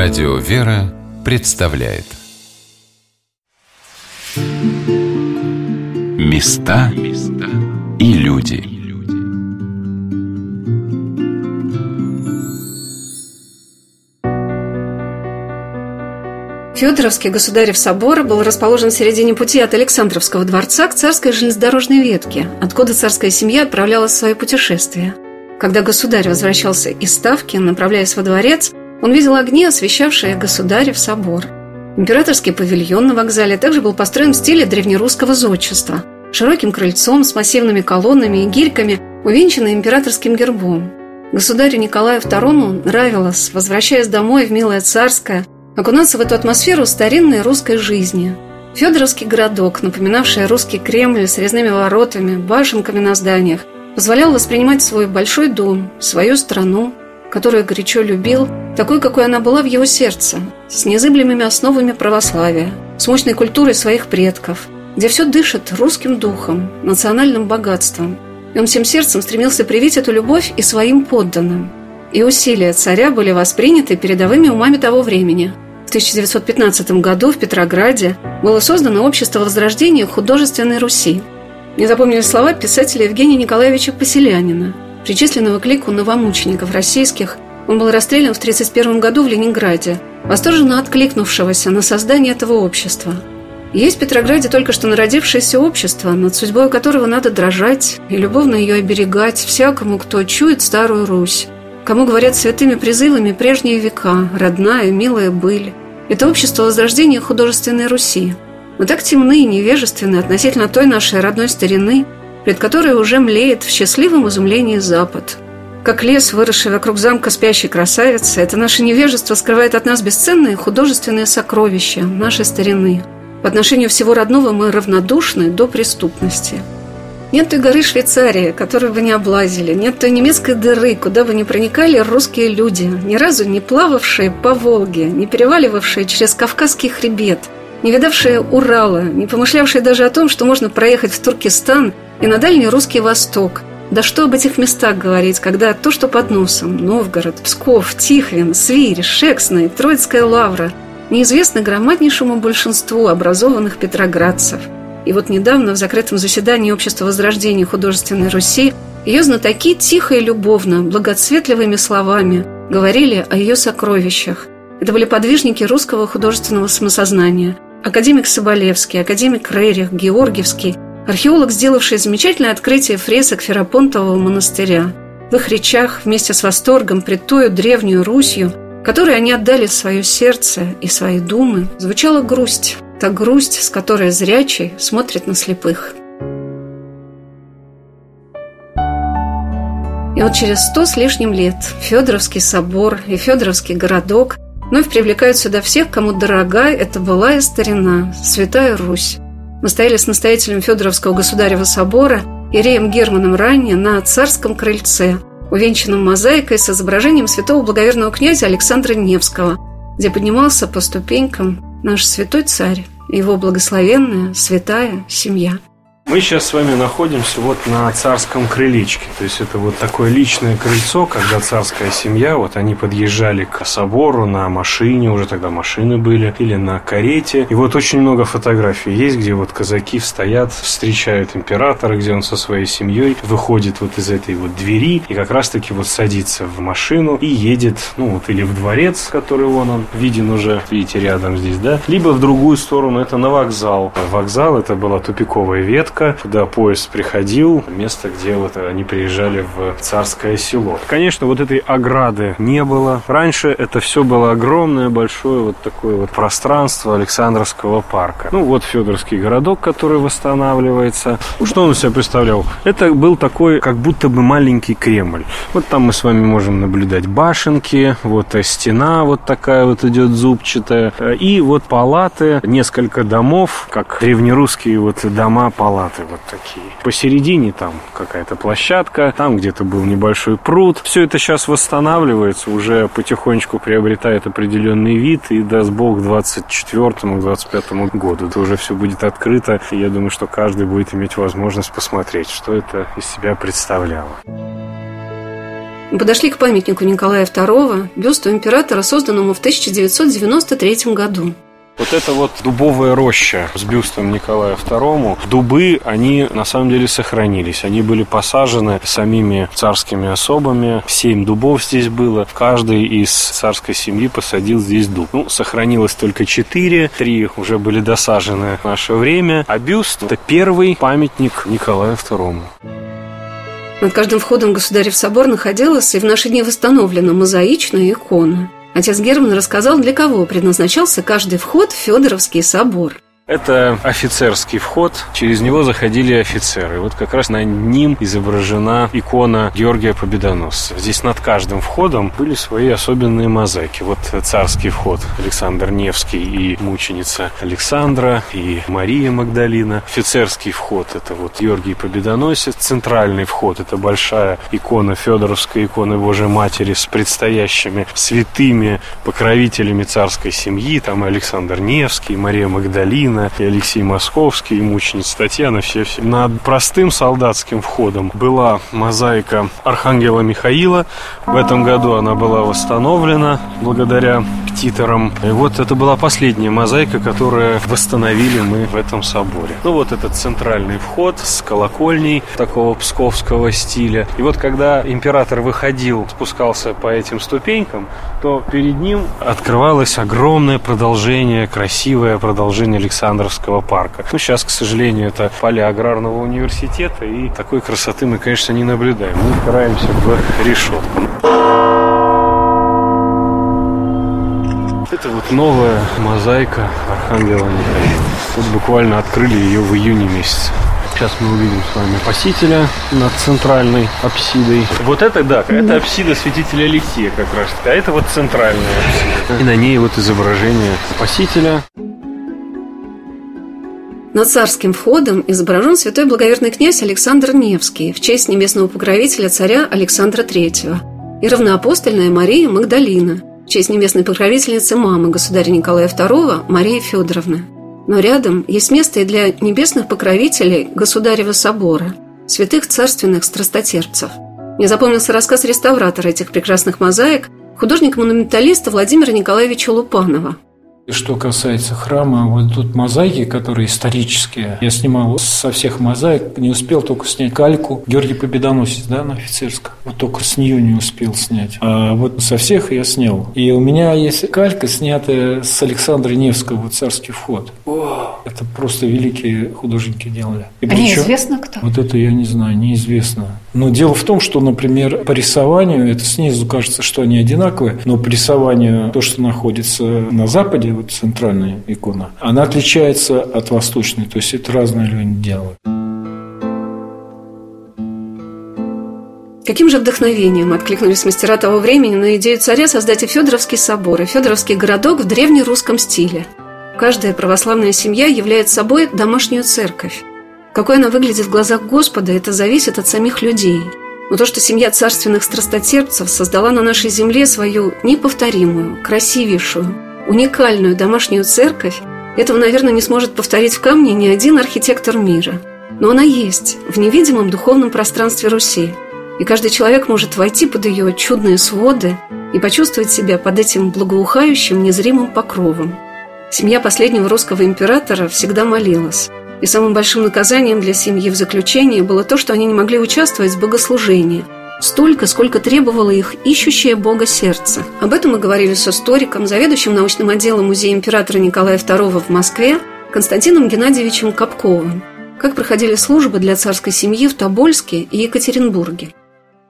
Радио «Вера» представляет Места и люди Федоровский государев собор был расположен в середине пути от Александровского дворца к царской железнодорожной ветке, откуда царская семья отправлялась в свое путешествие. Когда государь возвращался из Ставки, направляясь во дворец, он видел огни, освещавшие государев собор. Императорский павильон на вокзале также был построен в стиле древнерусского зодчества, широким крыльцом с массивными колоннами и гирьками, увенчанный императорским гербом. Государю Николаю II нравилось, возвращаясь домой в милое царское, окунаться в эту атмосферу старинной русской жизни. Федоровский городок, напоминавший русский Кремль с резными воротами, башенками на зданиях, позволял воспринимать свой большой дом, свою страну, которую горячо любил, такой, какой она была в его сердце, с незыблемыми основами православия, с мощной культурой своих предков, где все дышит русским духом, национальным богатством. И он всем сердцем стремился привить эту любовь и своим подданным. И усилия царя были восприняты передовыми умами того времени. В 1915 году в Петрограде было создано Общество Возрождения художественной Руси. Не запомнили слова писателя Евгения Николаевича Поселянина – причисленного к лику новомучеников российских, он был расстрелян в 1931 году в Ленинграде, восторженно откликнувшегося на создание этого общества. Есть в Петрограде только что народившееся общество, над судьбой которого надо дрожать и любовно ее оберегать всякому, кто чует старую Русь, кому говорят святыми призывами прежние века, родная, милая быль. Это общество возрождения художественной Руси. Мы так темны и невежественны относительно той нашей родной старины – пред которой уже млеет в счастливом изумлении Запад. Как лес, выросший вокруг замка спящей красавицы, это наше невежество скрывает от нас бесценные художественные сокровища нашей старины. По отношению всего родного мы равнодушны до преступности. Нет той горы Швейцарии, которую бы не облазили, нет той немецкой дыры, куда бы не проникали русские люди, ни разу не плававшие по Волге, не переваливавшие через Кавказский хребет, не видавшие Урала, не помышлявшие даже о том, что можно проехать в Туркестан – и на Дальний Русский Восток. Да что об этих местах говорить, когда то, что под носом, Новгород, Псков, Тихвин, Свирь, Шексна Троицкая Лавра, неизвестны громаднейшему большинству образованных петроградцев. И вот недавно в закрытом заседании Общества Возрождения Художественной Руси ее знатоки тихо и любовно, благоцветливыми словами говорили о ее сокровищах. Это были подвижники русского художественного самосознания. Академик Соболевский, академик Рерих, Георгиевский – археолог, сделавший замечательное открытие фресок Ферапонтового монастыря. В их речах вместе с восторгом пред тою древнюю Русью, которой они отдали свое сердце и свои думы, звучала грусть, та грусть, с которой зрячий смотрит на слепых. И вот через сто с лишним лет Федоровский собор и Федоровский городок вновь привлекают сюда всех, кому дорога эта былая старина, Святая Русь, мы стояли с настоятелем Федоровского государева собора Иреем Германом ранее на царском крыльце, увенчанном мозаикой с изображением святого благоверного князя Александра Невского, где поднимался по ступенькам наш святой царь и его благословенная святая семья. Мы сейчас с вами находимся вот на царском крылечке. То есть это вот такое личное крыльцо, когда царская семья, вот они подъезжали к собору на машине, уже тогда машины были, или на карете. И вот очень много фотографий есть, где вот казаки стоят, встречают императора, где он со своей семьей выходит вот из этой вот двери и как раз-таки вот садится в машину и едет, ну вот или в дворец, который вон он виден уже, видите, рядом здесь, да, либо в другую сторону, это на вокзал. Вокзал это была тупиковая ветка, Иркутска, куда поезд приходил, место, где вот они приезжали в царское село. Конечно, вот этой ограды не было. Раньше это все было огромное, большое вот такое вот пространство Александровского парка. Ну, вот Федорский городок, который восстанавливается. Ну, что он себя представлял? Это был такой, как будто бы маленький Кремль. Вот там мы с вами можем наблюдать башенки, вот стена вот такая вот идет зубчатая, и вот палаты, несколько домов, как древнерусские вот дома палаты вот такие. Посередине там какая-то площадка, там где-то был небольшой пруд. Все это сейчас восстанавливается, уже потихонечку приобретает определенный вид, и даст бог к 24-25 году это уже все будет открыто. И я думаю, что каждый будет иметь возможность посмотреть, что это из себя представляло. Подошли к памятнику Николая II, бюсту императора, созданному в 1993 году. Вот это вот дубовая роща с бюстом Николая II. Дубы, они на самом деле сохранились. Они были посажены самими царскими особами. Семь дубов здесь было. Каждый из царской семьи посадил здесь дуб. Ну, сохранилось только четыре. Три уже были досажены в наше время. А бюст – это первый памятник Николаю II. Над каждым входом государев собор находилась и в наши дни восстановлена мозаичная икона – Отец Герман рассказал, для кого предназначался каждый вход в Федоровский собор – это офицерский вход, через него заходили офицеры. Вот как раз на ним изображена икона Георгия Победоносца. Здесь над каждым входом были свои особенные мозаики. Вот царский вход Александр Невский и мученица Александра, и Мария Магдалина. Офицерский вход – это вот Георгий Победоносец. Центральный вход – это большая икона Федоровской иконы Божьей Матери с предстоящими святыми покровителями царской семьи. Там и Александр Невский, и Мария Магдалина, Ленина, и Алексей Московский, и мученица Татьяна, все, все. Над простым солдатским входом была мозаика Архангела Михаила. В этом году она была восстановлена благодаря птиторам. И вот это была последняя мозаика, которую восстановили мы в этом соборе. Ну вот этот центральный вход с колокольней такого псковского стиля. И вот когда император выходил, спускался по этим ступенькам, то перед ним открывалось огромное продолжение, красивое продолжение Александра Александровского парка. Ну, сейчас, к сожалению, это поля аграрного университета, и такой красоты мы, конечно, не наблюдаем. Мы упираемся в решетку. Это вот новая мозаика Архангела Михаила. Вот буквально открыли ее в июне месяце. Сейчас мы увидим с вами Спасителя над центральной апсидой. Вот это, да, это апсида святителя Алексея как раз. А это вот центральная апсида. И на ней вот изображение Спасителя. Над царским входом изображен святой благоверный князь Александр Невский в честь небесного покровителя царя Александра III и равноапостольная Мария Магдалина в честь небесной покровительницы мамы государя Николая II Марии Федоровны. Но рядом есть место и для небесных покровителей Государева собора, святых царственных страстотерпцев. Мне запомнился рассказ реставратора этих прекрасных мозаик, художника-монументалиста Владимира Николаевича Лупанова – что касается храма, вот тут мозаики, которые исторические, я снимал со всех мозаик, не успел только снять кальку. Георгий Победоносец, да, на офицерском. Вот только с нее не успел снять. А вот со всех я снял. И у меня есть калька, снятая с Александра Невского «Царский вход». О, это просто великие художники делали. И а причем, неизвестно кто? Вот это я не знаю, неизвестно. Но дело в том, что, например, по рисованию, это снизу кажется, что они одинаковые, но по рисованию то, что находится на Западе, вот центральная икона, она отличается от восточной, то есть это разные люди делают. Каким же вдохновением откликнулись мастера того времени на идею царя создать и Федоровский собор, и Федоровский городок в древнерусском стиле? Каждая православная семья является собой домашнюю церковь. Какой она выглядит в глазах Господа, это зависит от самих людей. Но то, что семья царственных страстотерпцев создала на нашей земле свою неповторимую, красивейшую, уникальную домашнюю церковь, этого, наверное, не сможет повторить в камне ни один архитектор мира. Но она есть в невидимом духовном пространстве Руси, и каждый человек может войти под ее чудные своды и почувствовать себя под этим благоухающим незримым покровом. Семья последнего русского императора всегда молилась. И самым большим наказанием для семьи в заключении было то, что они не могли участвовать в богослужении – столько, сколько требовало их ищущее Бога сердце. Об этом мы говорили с историком, заведующим научным отделом Музея императора Николая II в Москве Константином Геннадьевичем Капковым. Как проходили службы для царской семьи в Тобольске и Екатеринбурге.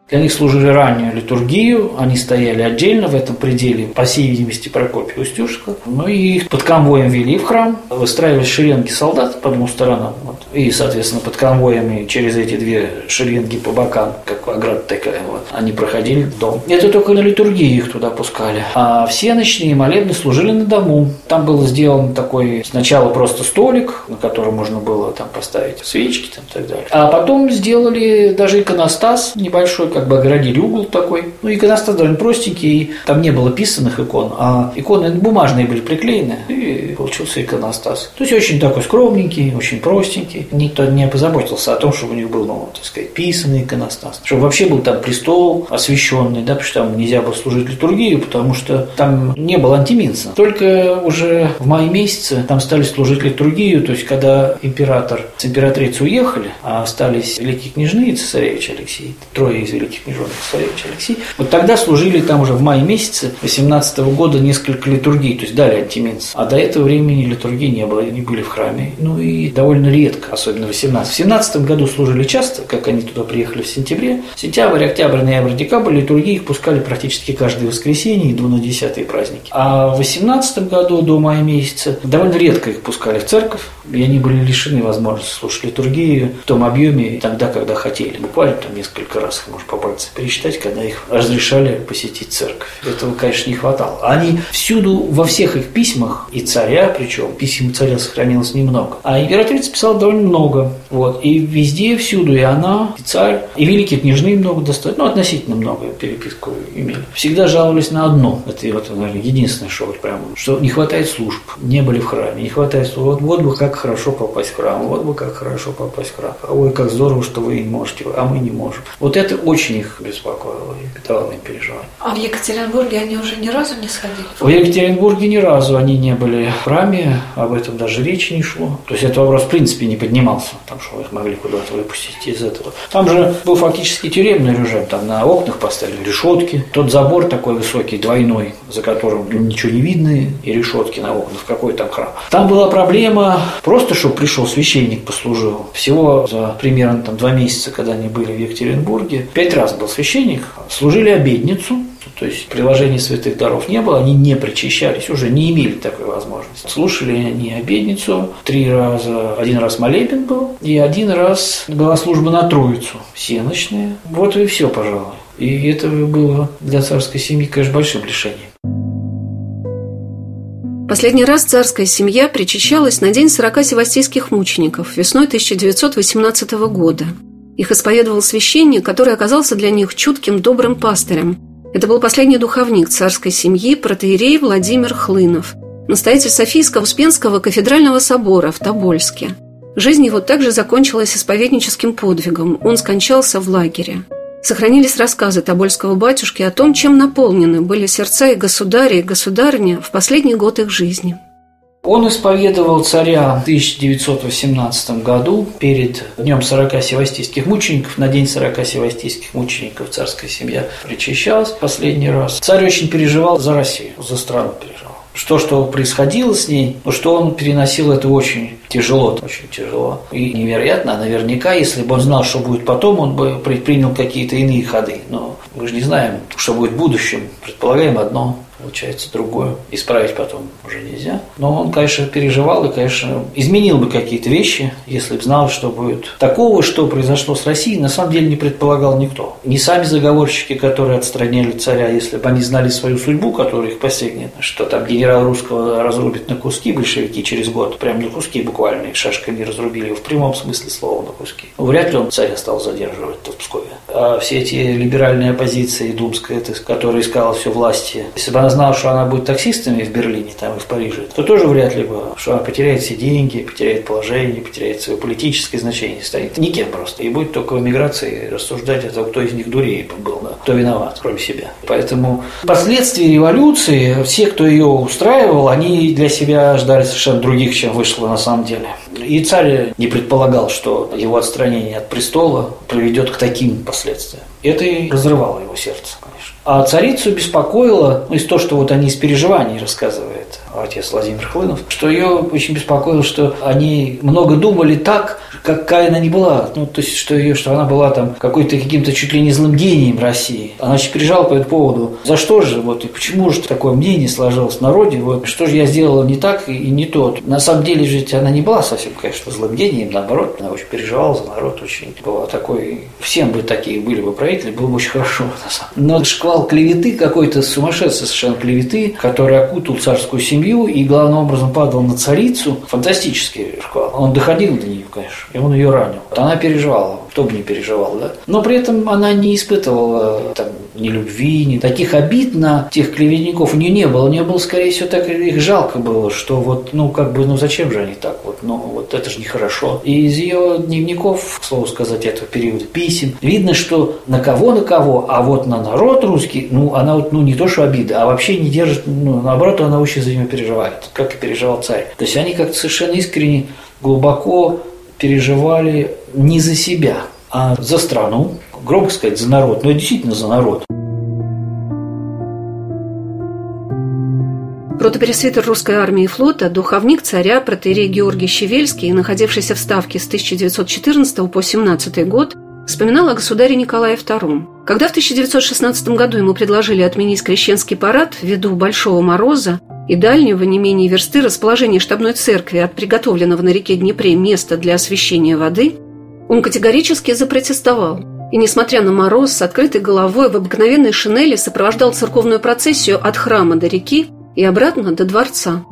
Для них служили раннюю литургию, они стояли отдельно в этом пределе, по всей видимости, Прокопия Устюжского. Ну и их под конвоем вели в храм, выстраивались шеренги солдат по двум сторонам. Вот. И, соответственно, под конвоями через эти две шеренги по бокам, как ограда такая, вот, они проходили в дом. Это только на литургии их туда пускали. А все ночные молебны служили на дому. Там был сделан такой сначала просто столик, на котором можно было там поставить свечки там, и так далее. А потом сделали даже иконостас небольшой, как бы огородили угол такой. Ну, иконостас довольно простенький, там не было писанных икон, а иконы бумажные были приклеены, и получился иконостас. То есть очень такой скромненький, очень простенький. Никто не позаботился о том, чтобы у них был, ну, так сказать, писанный иконостас. Чтобы вообще был там престол освященный, да, потому что там нельзя было служить литургию, потому что там не было антиминца. Только уже в мае месяце там стали служить литургию, то есть когда император с императрицей уехали, а остались великие княжны и цесаревич Алексей, трое из великих княжон цесаревич Алексей, вот тогда служили там уже в мае месяце 18 года несколько литургий, то есть дали антиминц. А до этого времени литургии не было, они были в храме. Ну и довольно редко, особенно в 18. В 17 году служили часто, как они туда приехали в сентябре. Сентябрь, октябрь, ноябрь, декабрь литургии их пускали практически каждое воскресенье и до на десятые праздники. А в 18 году до мая месяца довольно редко их пускали в церковь, и они были лишены возможности слушать литургию в том объеме тогда, когда хотели. Буквально там несколько раз можно по пальцам пересчитать, когда их разрешали посетить церковь. Этого, конечно, не хватало. Они всюду, во всех их письмах, и царя, причем писем царя сохранилось немного, а императрица писала довольно много. Вот. И везде, всюду, и она, и царь, и великие княжны много достаточно, ну, относительно много переписку имели. Всегда жаловались на одно, это вот, наверное, единственное, что вот прям, что не хватает служб, не были в храме, не хватает служб. Вот, вот бы как хорошо попасть в храм, вот бы как хорошо попасть в храм. Ой, как здорово, что вы не можете, а мы не можем. Вот это очень их беспокоило и давало им переживать. А в Екатеринбурге они уже ни разу не сходили? В Екатеринбурге ни разу они не были в храме, об этом даже речи не шло. То есть этот вопрос в принципе не поднимался, там что их могли куда-то выпустить из этого. Там же был фактически тюремный режим, там на окнах поставили решетки, тот забор такой высокий, двойной, за которым ничего не видно, и решетки на окнах, какой там храм. Там была проблема просто, чтобы пришел священник, послужил. Всего за примерно там два месяца, когда они были в Екатеринбурге, пять раз был священник, служили обедницу, то есть приложения святых даров не было, они не причащались, уже не имели такой возможности. Слушали они обедницу три раза, один раз молебен был, и один раз была служба на Троицу, всеночная. Вот и все, пожалуй. И это было для царской семьи, конечно, большим лишением. Последний раз царская семья причащалась на день 40 севастийских мучеников весной 1918 года. Их исповедовал священник, который оказался для них чутким, добрым пастырем. Это был последний духовник царской семьи, протеерей Владимир Хлынов, настоятель Софийского Успенского кафедрального собора в Тобольске. Жизнь его также закончилась исповедническим подвигом. Он скончался в лагере. Сохранились рассказы Тобольского батюшки о том, чем наполнены были сердца и государя, и государыня в последний год их жизни. Он исповедовал царя в 1918 году перед Днем 40 севастийских мучеников. На День 40 севастийских мучеников царская семья причащалась последний раз. Царь очень переживал за Россию, за страну переживал. Что, что происходило с ней, ну, что он переносил это очень тяжело, очень тяжело. И невероятно, а наверняка, если бы он знал, что будет потом, он бы предпринял какие-то иные ходы. Но мы же не знаем, что будет в будущем. Предполагаем одно, получается другое. Исправить потом уже нельзя. Но он, конечно, переживал и, конечно, изменил бы какие-то вещи, если бы знал, что будет. Такого, что произошло с Россией, на самом деле не предполагал никто. Не сами заговорщики, которые отстраняли царя, если бы они знали свою судьбу, которая их постигнет, что там генерал русского разрубит на куски большевики через год, прям на куски буквально, их шашками разрубили в прямом смысле слова на куски. Вряд ли он царя стал задерживать в Пскове. А все эти либеральные оппозиции, Думская, которая искала все власти, если бы она знала, что она будет таксистами в Берлине там, и в Париже, то тоже вряд ли бы, что она потеряет все деньги, потеряет положение, потеряет свое политическое значение, станет никем просто. И будет только в эмиграции рассуждать о том, кто из них дурей был, да, кто виноват, кроме себя. Поэтому последствия революции, все, кто ее устраивал, они для себя ждали совершенно других, чем вышло на самом деле. И царь не предполагал, что его отстранение от престола приведет к таким последствиям. Это и разрывало его сердце. А царицу беспокоило, ну, из того, что вот они из переживаний рассказывает отец Владимир Хлынов, что ее очень беспокоило, что они много думали так, какая она не была. Ну, то есть, что ее, что она была там какой-то каким-то чуть ли не злым гением России. Она очень переживала по этому поводу. За что же, вот, и почему же такое мнение сложилось в народе, вот, что же я сделала не так и, и не то. На самом деле, ведь она не была совсем, конечно, злым гением, наоборот, она очень переживала за народ, очень была такой, всем бы такие были бы правители, было бы очень хорошо, на самом. Но шквал клеветы какой-то, сумасшедший совершенно клеветы, который окутал царскую семью и главным образом падал на царицу, фантастический шквал. Он доходил до нее, конечно, и он ее ранил. Она переживала кто бы не переживал, да. Но при этом она не испытывала там ни любви, ни таких обид на тех клеветников у нее не было. У нее было, скорее всего, так их жалко было, что вот, ну, как бы, ну, зачем же они так вот, ну, вот это же нехорошо. И из ее дневников, к слову сказать, этого периода писем, видно, что на кого, на кого, а вот на народ русский, ну, она вот, ну, не то, что обида, а вообще не держит, ну, наоборот, она очень за него переживает, как и переживал царь. То есть они как-то совершенно искренне, глубоко переживали не за себя, а за страну, громко сказать, за народ, но действительно за народ. Протопересвитер русской армии и флота, духовник царя, протерей Георгий Щевельский, находившийся в Ставке с 1914 по 17 год, вспоминал о государе Николае II. Когда в 1916 году ему предложили отменить крещенский парад ввиду Большого Мороза и дальнего не менее версты расположения штабной церкви от приготовленного на реке Днепре места для освящения воды, он категорически запротестовал и, несмотря на мороз, с открытой головой в обыкновенной шинели сопровождал церковную процессию от храма до реки и обратно до дворца.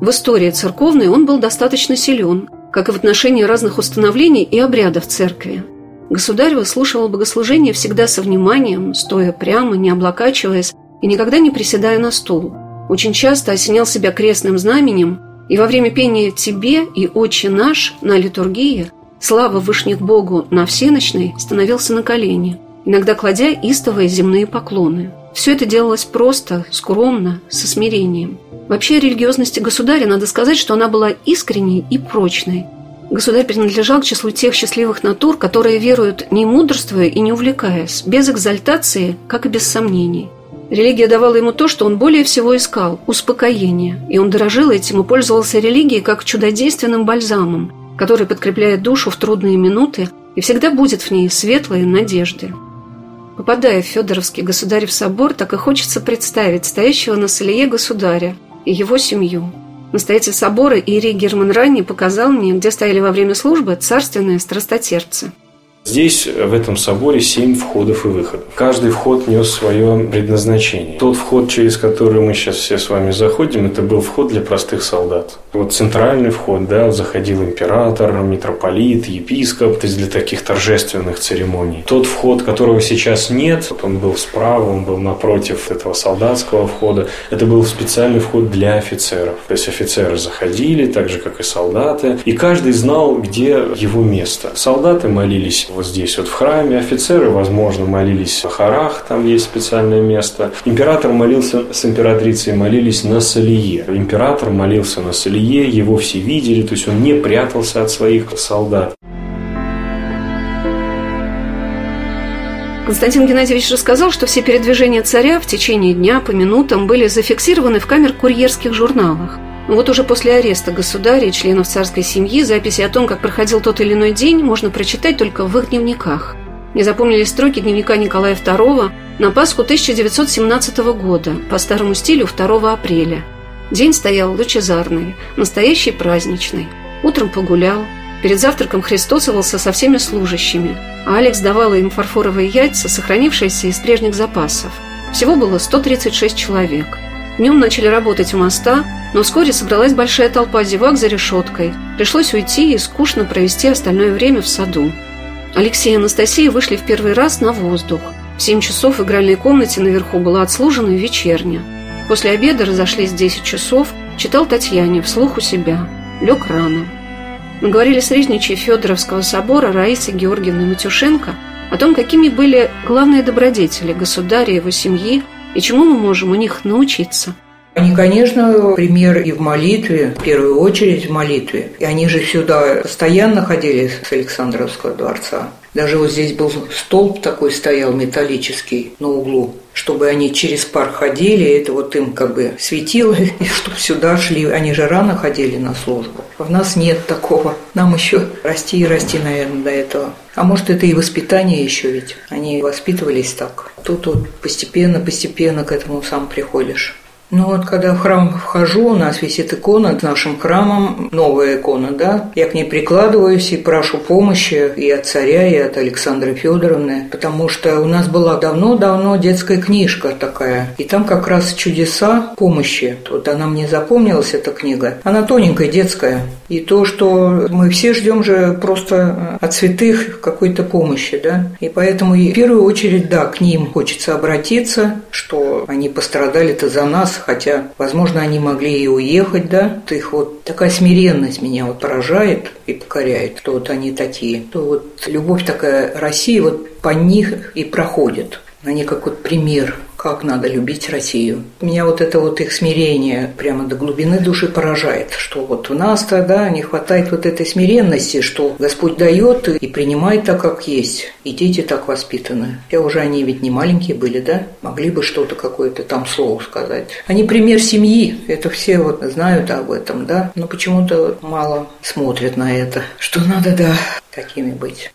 В истории церковной он был достаточно силен, как и в отношении разных установлений и обрядов церкви. Государь выслушивал богослужение всегда со вниманием, стоя прямо, не облокачиваясь и никогда не приседая на стул. Очень часто осенял себя крестным знаменем и во время пения «Тебе» и «Отче наш» на литургии слава вышних Богу на всеночной становился на колени, иногда кладя истовые земные поклоны. Все это делалось просто, скромно, со смирением. Вообще о религиозности государя надо сказать, что она была искренней и прочной. Государь принадлежал к числу тех счастливых натур, которые веруют не мудрствуя и не увлекаясь, без экзальтации, как и без сомнений. Религия давала ему то, что он более всего искал – успокоение, и он дорожил этим и пользовался религией как чудодейственным бальзамом, который подкрепляет душу в трудные минуты и всегда будет в ней светлые надежды. Попадая в Федоровский государев собор, так и хочется представить стоящего на солее государя и его семью. Настоятель собора Ирий Герман Ранний показал мне, где стояли во время службы царственные страстотерцы – Здесь, в этом соборе, семь входов и выходов. Каждый вход нес свое предназначение. Тот вход, через который мы сейчас все с вами заходим, это был вход для простых солдат. Вот центральный вход, да, заходил император, митрополит, епископ, то есть для таких торжественных церемоний. Тот вход, которого сейчас нет, вот он был справа, он был напротив этого солдатского входа, это был специальный вход для офицеров. То есть офицеры заходили, так же, как и солдаты, и каждый знал, где его место. Солдаты молились вот здесь вот в храме. Офицеры, возможно, молились на хорах, там есть специальное место. Император молился с императрицей, молились на Салие. Император молился на Салие, его все видели, то есть он не прятался от своих солдат. Константин Геннадьевич рассказал, что все передвижения царя в течение дня по минутам были зафиксированы в камер курьерских журналах – вот уже после ареста государя и членов царской семьи записи о том, как проходил тот или иной день, можно прочитать только в их дневниках. Не запомнили строки дневника Николая II на Пасху 1917 года по старому стилю 2 апреля. День стоял лучезарный, настоящий праздничный. Утром погулял, перед завтраком христосовался со всеми служащими, а Алекс давала им фарфоровые яйца, сохранившиеся из прежних запасов. Всего было 136 человек – Днем начали работать у моста, но вскоре собралась большая толпа зевак за решеткой. Пришлось уйти и скучно провести остальное время в саду. Алексей и Анастасия вышли в первый раз на воздух. В 7 часов в игральной комнате наверху была отслужена вечерня. После обеда разошлись в 10 часов, читал Татьяне вслух у себя. Лег рано. Мы говорили с Резничей Федоровского собора Раисы Георгиевны Матюшенко о том, какими были главные добродетели государя и его семьи, и чему мы можем у них научиться? Они, конечно, пример и в молитве, в первую очередь в молитве. И они же сюда постоянно ходили с Александровского дворца. Даже вот здесь был столб такой стоял металлический на углу, чтобы они через парк ходили, это вот им как бы светило, и чтобы сюда шли. Они же рано ходили на службу. В нас нет такого. Нам еще расти и расти, наверное, до этого. А может, это и воспитание еще ведь. Они воспитывались так. Тут вот постепенно-постепенно к этому сам приходишь. Ну вот, когда в храм вхожу, у нас висит икона с нашим храмом, новая икона, да, я к ней прикладываюсь и прошу помощи и от царя, и от Александры Федоровны, потому что у нас была давно-давно детская книжка такая, и там как раз чудеса помощи. Вот она мне запомнилась, эта книга. Она тоненькая, детская. И то, что мы все ждем же просто от святых какой-то помощи, да, и поэтому в первую очередь, да, к ним хочется обратиться, что они пострадали-то за нас, хотя, возможно, они могли и уехать, да, их вот такая смиренность меня вот поражает и покоряет, что вот они такие, то вот любовь такая России вот по них и проходит. Они как вот пример как надо любить Россию. Меня вот это вот их смирение прямо до глубины души поражает, что вот у нас тогда не хватает вот этой смиренности, что Господь дает и принимает так, как есть, и дети так воспитаны. Я уже они ведь не маленькие были, да? Могли бы что-то какое-то там слово сказать. Они пример семьи, это все вот знают об этом, да? Но почему-то мало смотрят на это, что надо, да, такими быть.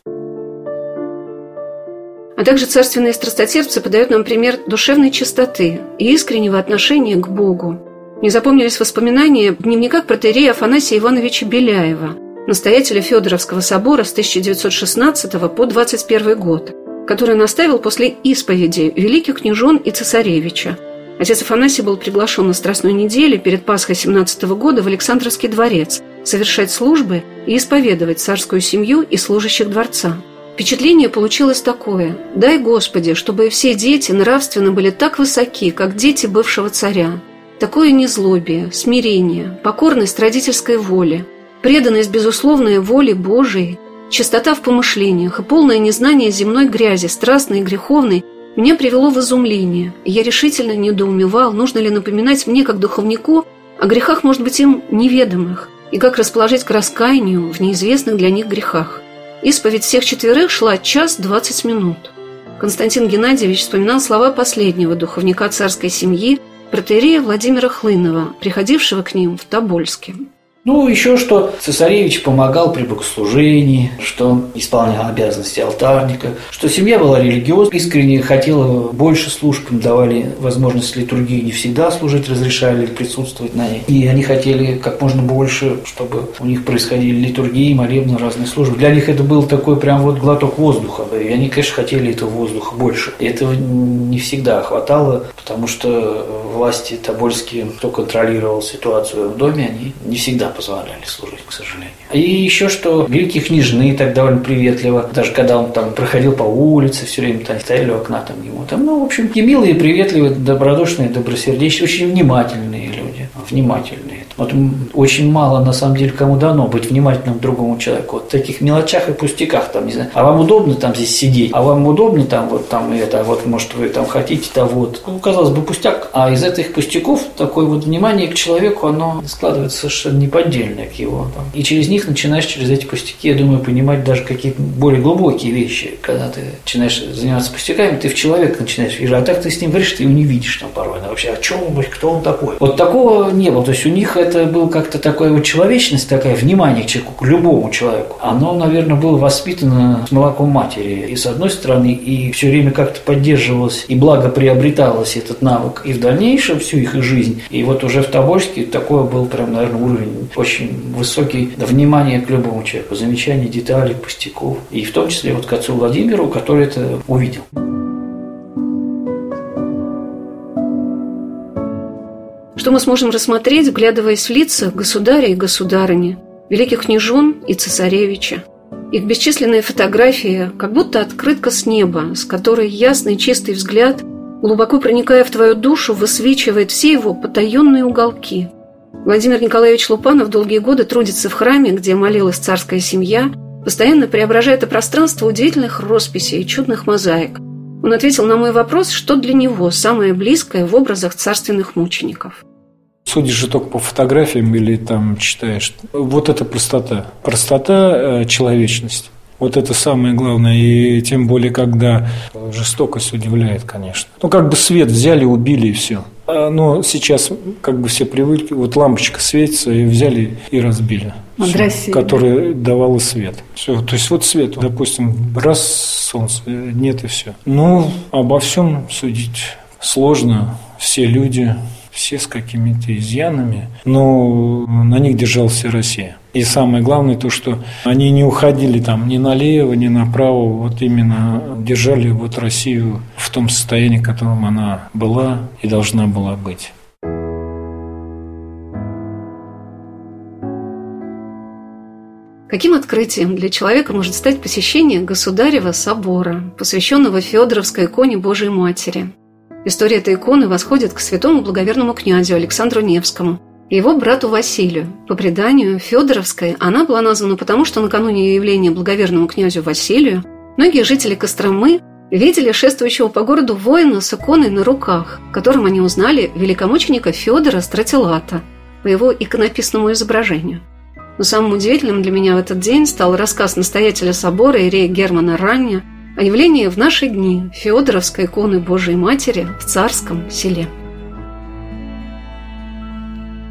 А также царственные страстотерпцы подают нам пример душевной чистоты и искреннего отношения к Богу. Не запомнились воспоминания в дневниках протерея Афанасия Ивановича Беляева, настоятеля Федоровского собора с 1916 по 21 год, который наставил после исповеди великих княжон и цесаревича. Отец Афанасий был приглашен на Страстную неделю перед Пасхой 17 года в Александровский дворец совершать службы и исповедовать царскую семью и служащих дворца – Впечатление получилось такое. Дай Господи, чтобы все дети нравственно были так высоки, как дети бывшего царя. Такое незлобие, смирение, покорность родительской воле, преданность безусловной воле Божией, чистота в помышлениях и полное незнание земной грязи, страстной и греховной, меня привело в изумление, и я решительно недоумевал, нужно ли напоминать мне, как духовнику, о грехах, может быть, им неведомых, и как расположить к раскаянию в неизвестных для них грехах. Исповедь всех четверых шла час двадцать минут. Константин Геннадьевич вспоминал слова последнего духовника царской семьи, протерея Владимира Хлынова, приходившего к ним в Тобольске. Ну, еще что цесаревич помогал при богослужении, что исполнял обязанности алтарника, что семья была религиозной, искренне хотела больше служб, им давали возможность литургии не всегда служить, разрешали присутствовать на ней. И они хотели как можно больше, чтобы у них происходили литургии, молебны, разные службы. Для них это был такой прям вот глоток воздуха. И они, конечно, хотели этого воздуха больше. И этого не всегда хватало, потому что власти Тобольские, кто контролировал ситуацию в доме, они не всегда позволяли служить, к сожалению. И еще что великие княжны так довольно приветливо, даже когда он там проходил по улице, все время там стояли у окна там ему. Там, ну, в общем, и милые, приветливые, добродушные, добросердечные, очень внимательные люди. Внимательные. Вот очень мало, на самом деле, кому дано быть внимательным к другому человеку. Вот в таких мелочах и пустяках, там, не знаю, а вам удобно там здесь сидеть, а вам удобно там вот там это, вот может вы там хотите, то вот. Ну, казалось бы, пустяк. А из этих пустяков такое вот внимание к человеку, оно складывается совершенно неподдельное к его. Там. И через них начинаешь, через эти пустяки, я думаю, понимать даже какие-то более глубокие вещи. Когда ты начинаешь заниматься пустяками, ты в человека начинаешь видеть, а так ты с ним говоришь, ты его не видишь там порой. А вообще, о чем он, кто он такой? Вот такого не было. То есть у них это был как-то такая вот человечность, такая внимание к человеку, к любому человеку. Оно, наверное, было воспитано с молоком матери. И с одной стороны, и все время как-то поддерживалось, и благо приобреталось этот навык и в дальнейшем всю их жизнь. И вот уже в Тобольске такое был прям, наверное, уровень очень высокий внимание к любому человеку, замечание деталей, пустяков. И в том числе вот к отцу Владимиру, который это увидел. Что мы сможем рассмотреть, вглядываясь в лица государя и государыни, великих княжон и цесаревича. Их бесчисленные фотографии, как будто открытка с неба, с которой ясный чистый взгляд, глубоко проникая в твою душу, высвечивает все его потаенные уголки. Владимир Николаевич Лупанов долгие годы трудится в храме, где молилась царская семья, постоянно преображая это пространство удивительных росписей и чудных мозаик. Он ответил на мой вопрос, что для него самое близкое в образах царственных мучеников. Судишь же только по фотографиям или там читаешь. Вот это простота. Простота, э, человечность. Вот это самое главное. И тем более, когда жестокость удивляет, конечно. Ну, как бы свет взяли, убили и все. А, но сейчас как бы все привыкли. Вот лампочка светится, и взяли и разбили. Все, которая давала свет. Все. То есть вот свет, допустим, раз солнце, нет и все. Ну, обо всем судить сложно. Все люди все с какими-то изъянами, но на них держался Россия. И самое главное то, что они не уходили там ни налево, ни направо, вот именно держали вот Россию в том состоянии, в котором она была и должна была быть. Каким открытием для человека может стать посещение Государева собора, посвященного Федоровской иконе Божией Матери? История этой иконы восходит к святому благоверному князю Александру Невскому и его брату Василию. По преданию, Федоровской она была названа потому, что накануне явления благоверному князю Василию многие жители Костромы видели шествующего по городу воина с иконой на руках, которым они узнали великомученика Федора Стратилата по его иконописному изображению – но самым удивительным для меня в этот день стал рассказ настоятеля собора Ирея Германа Рання о явлении в наши дни Феодоровской иконы Божией Матери в царском селе.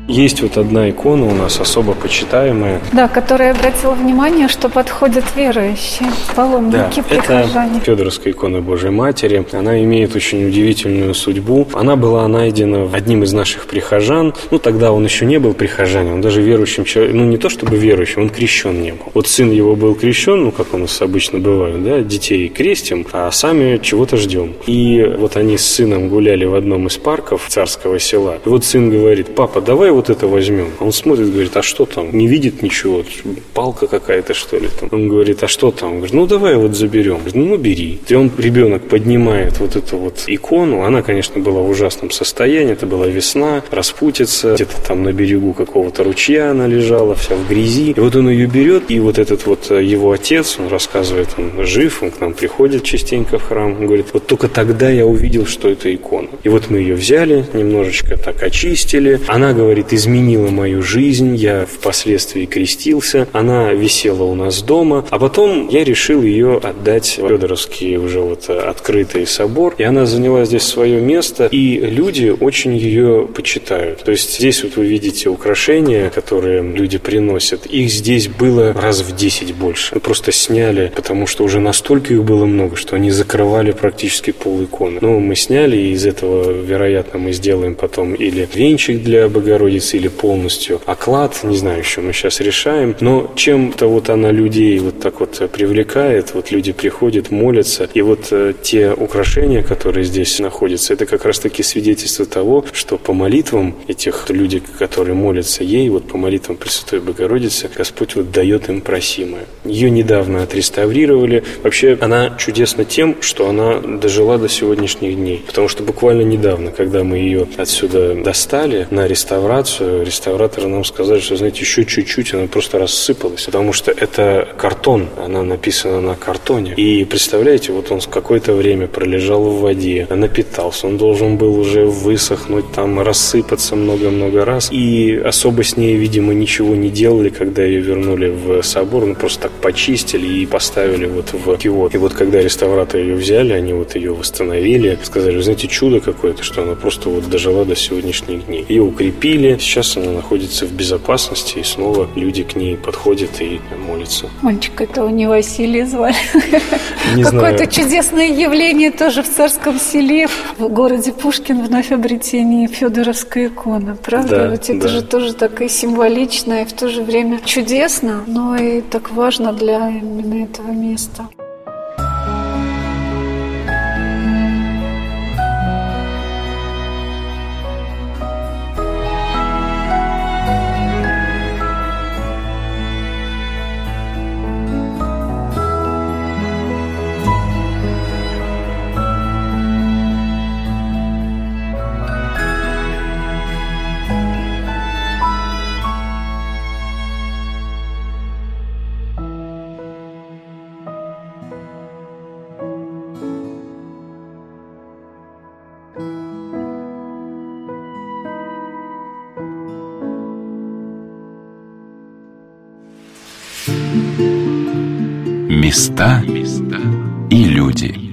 Есть вот одна икона у нас особо почитаемая. Да, которая обратила внимание, что подходят верующие, паломники, да, прихожане. это Федоровская икона Божьей Матери. Она имеет очень удивительную судьбу. Она была найдена одним из наших прихожан. Ну, тогда он еще не был прихожанином, он даже верующим человеком. Ну, не то чтобы верующим, он крещен не был. Вот сын его был крещен, ну, как у нас обычно бывает, да, детей крестим, а сами чего-то ждем. И вот они с сыном гуляли в одном из парков царского села. И вот сын говорит, папа, давай вот это возьмем. Он смотрит, говорит, а что там? Не видит ничего, палка какая-то, что ли там. Он говорит, а что там? Говорит, ну давай вот заберем. Говорит, ну, ну бери. И он, ребенок, поднимает вот эту вот икону. Она, конечно, была в ужасном состоянии. Это была весна, распутится. Где-то там на берегу какого-то ручья она лежала, вся в грязи. И вот он ее берет, и вот этот вот э, его отец, он рассказывает, он жив, он к нам приходит частенько в храм. Он говорит, вот только тогда я увидел, что это икона. И вот мы ее взяли, немножечко так очистили. Она говорит, говорит, изменила мою жизнь, я впоследствии крестился, она висела у нас дома, а потом я решил ее отдать в Федоровский уже вот открытый собор, и она заняла здесь свое место, и люди очень ее почитают. То есть здесь вот вы видите украшения, которые люди приносят, их здесь было раз в 10 больше. Мы просто сняли, потому что уже настолько их было много, что они закрывали практически пол иконы. Но мы сняли, и из этого, вероятно, мы сделаем потом или венчик для Богородицы, Богородицы или полностью оклад, не знаю еще, мы сейчас решаем. Но чем-то вот она людей вот так вот привлекает, вот люди приходят, молятся, и вот э, те украшения, которые здесь находятся, это как раз-таки свидетельство того, что по молитвам этих людей, которые молятся ей, вот по молитвам Пресвятой Богородицы, Господь вот дает им просимое. Ее недавно отреставрировали. Вообще она чудесна тем, что она дожила до сегодняшних дней. Потому что буквально недавно, когда мы ее отсюда достали на реставрацию, реставрацию, реставраторы нам сказали, что, знаете, еще чуть-чуть она просто рассыпалась, потому что это картон, она написана на картоне. И представляете, вот он какое-то время пролежал в воде, напитался, он должен был уже высохнуть, там рассыпаться много-много раз. И особо с ней, видимо, ничего не делали, когда ее вернули в собор, ну просто так почистили и поставили вот в киот. И вот когда реставраторы ее взяли, они вот ее восстановили, сказали, знаете, чудо какое-то, что она просто вот дожила до сегодняшних дней. Ее укрепили, Сейчас она находится в безопасности, и снова люди к ней подходят и молятся. Мальчик этого не Василий звали. Какое-то чудесное явление тоже в царском селе, в городе Пушкин, вновь обретение Федоровской иконы. Правда? Да, Ведь это да. же тоже так и символично, и в то же время чудесно, но и так важно для именно этого места. Места и люди.